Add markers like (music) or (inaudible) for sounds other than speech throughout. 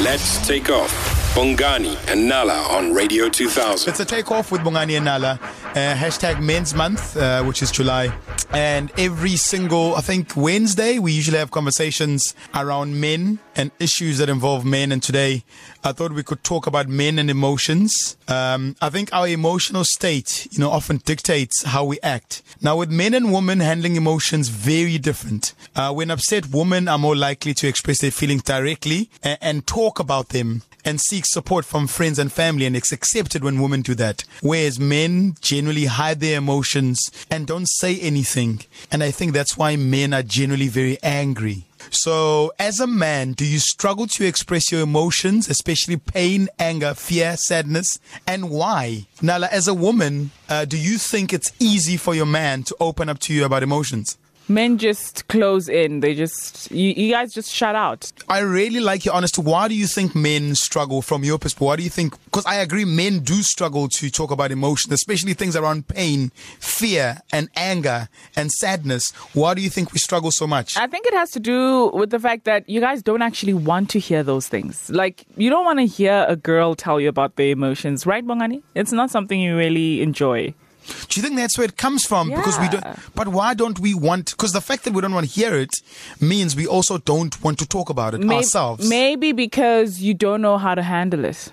Let's take off. Bongani and Nala on Radio 2000. It's a takeoff with Bongani and Nala. Uh, hashtag Men's Month, uh, which is July. And every single, I think, Wednesday, we usually have conversations around men and issues that involve men. And today, I thought we could talk about men and emotions. Um, I think our emotional state, you know, often dictates how we act. Now, with men and women handling emotions very different. Uh, when upset, women are more likely to express their feelings directly and, and talk about them and seek support from friends and family, and it's accepted when women do that. Whereas men generally hide their emotions and don't say anything. And I think that's why men are generally very angry. So, as a man, do you struggle to express your emotions, especially pain, anger, fear, sadness, and why? Nala, as a woman, uh, do you think it's easy for your man to open up to you about emotions? Men just close in. They just you, you guys just shut out. I really like your honesty. Why do you think men struggle from your perspective? Why do you think? Because I agree, men do struggle to talk about emotions, especially things around pain, fear, and anger and sadness. Why do you think we struggle so much? I think it has to do with the fact that you guys don't actually want to hear those things. Like you don't want to hear a girl tell you about their emotions, right, Bongani? It's not something you really enjoy. Do you think that's where it comes from? Because we don't. But why don't we want? Because the fact that we don't want to hear it means we also don't want to talk about it May- ourselves. Maybe because you don't know how to handle it.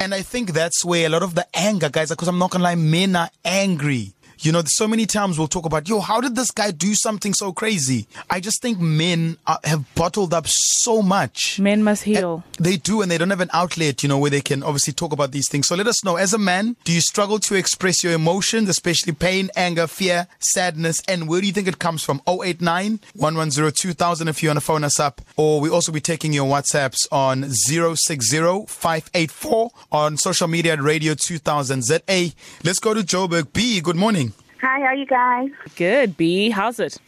And I think that's where a lot of the anger, guys, because I'm not gonna lie, men are angry. You know, so many times we'll talk about, yo, how did this guy do something so crazy? I just think men are, have bottled up so much. Men must heal. They do, and they don't have an outlet, you know, where they can obviously talk about these things. So let us know, as a man, do you struggle to express your emotions, especially pain, anger, fear, sadness, and where do you think it comes from? 089 110 2000 if you want to phone us up. Or we also be taking your WhatsApps on 060 584 on social media at Radio 2000 ZA. Let's go to Joburg. B, good morning. Hi, how are you guys? Good, B. How's it?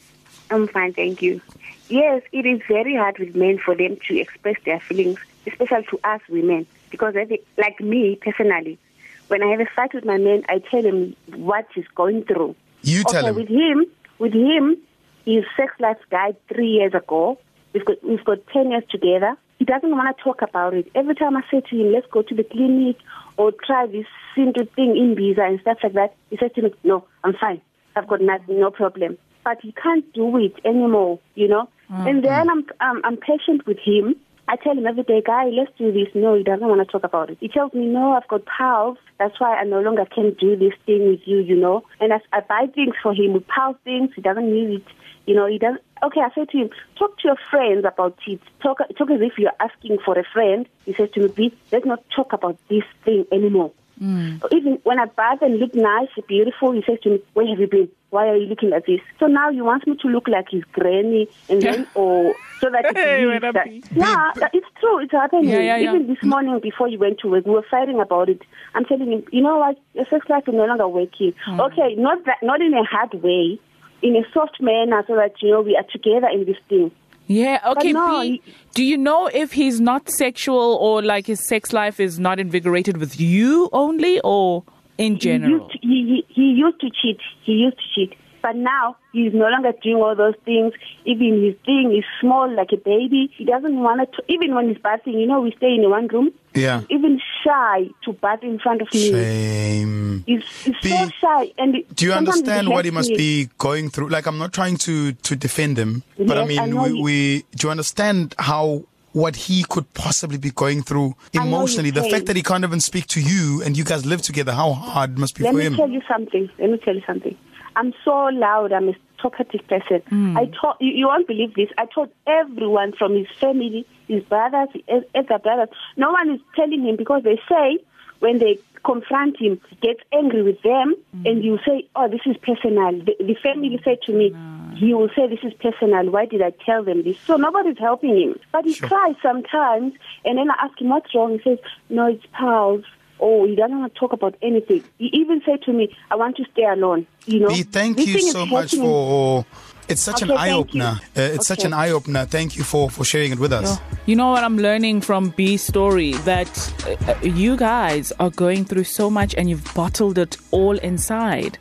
I'm fine, thank you. Yes, it is very hard with men for them to express their feelings, especially to us women. Because, I think- like me personally, when I have a fight with my man, I tell him what he's going through. You tell okay, him. with him, with him, his sex life died three years ago. We've got we've got ten years together. He doesn't want to talk about it. Every time I say to him, "Let's go to the clinic or try this simple thing in visa and stuff like that," he says to me, "No, I'm fine. I've got nothing, no problem." But he can't do it anymore, you know. And then I'm um, I'm patient with him. I tell him every day, guy, let's do this. No, he doesn't want to talk about it. He tells me, no, I've got pals. That's why I no longer can do this thing with you, you know. And I, I buy things for him. We pal things. He doesn't use it. You know, he doesn't. Okay, I say to him, talk to your friends about it. Talk, talk as if you're asking for a friend. He says to me, "B, let's not talk about this thing anymore. Mm. Even when I bath and look nice, beautiful, he says to me, where have you been? Why are you looking like this? So now he wants me to look like his granny and then, or so that (laughs) he Hey, believes that, yeah, it's true. It's happening. Yeah, yeah, yeah. Even this morning before you went to work, we were fighting about it. I'm telling him, you know what? Your sex life is no longer working. Hmm. Okay, not that, not in a hard way, in a soft manner, so that you know we are together in this thing. Yeah, okay, no, he- Do you know if he's not sexual or like his sex life is not invigorated with you only or in He general? used, to, he, he, he used to cheat. He used to cheat. But now he's no longer doing all those things. Even his thing is small like a baby. He doesn't want to, even when he's bathing, you know, we stay in one room. Yeah. Even shy to bath in front of me. Shame. He's, he's so shy. And Do you sometimes understand what he must me. be going through? Like, I'm not trying to to defend him, but I Yes, I mean, know we, we do you understand how what he could possibly be going through I know you emotionally? The fact that he can't even speak to you and you guys live together, how hard must be Let for him? Let me tell you something. Let me tell you something. I'm so loud. I'm a talkative person. Hmm. I told you, you won't believe this. I told everyone from his family, his brothers, his other brothers. No one is telling him because they say when they confront him, he gets angry with them, Hmm. and you say, "Oh, this is personal." The, the family said to me, he will say, "This is personal. Why did I tell them this?" So nobody's helping him. But he Sure. cries sometimes, and then I ask him, "What's wrong?" He says, "No, it's pals." Oh, he doesn't want to talk about anything. He even said to me, "I want to stay alone." You know. B, thank This you so much hurting for. It's such an eye opener. Uh, it's such an eye opener. Thank you for for sharing it with us. You know what I'm learning from B's story? That uh, uh, you guys are going through so much and you've bottled it all inside.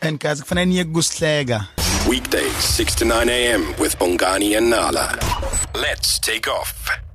And guys, kufanele. Weekdays, 6 to 9 a.m. with Bongani and Nala. Let's take off.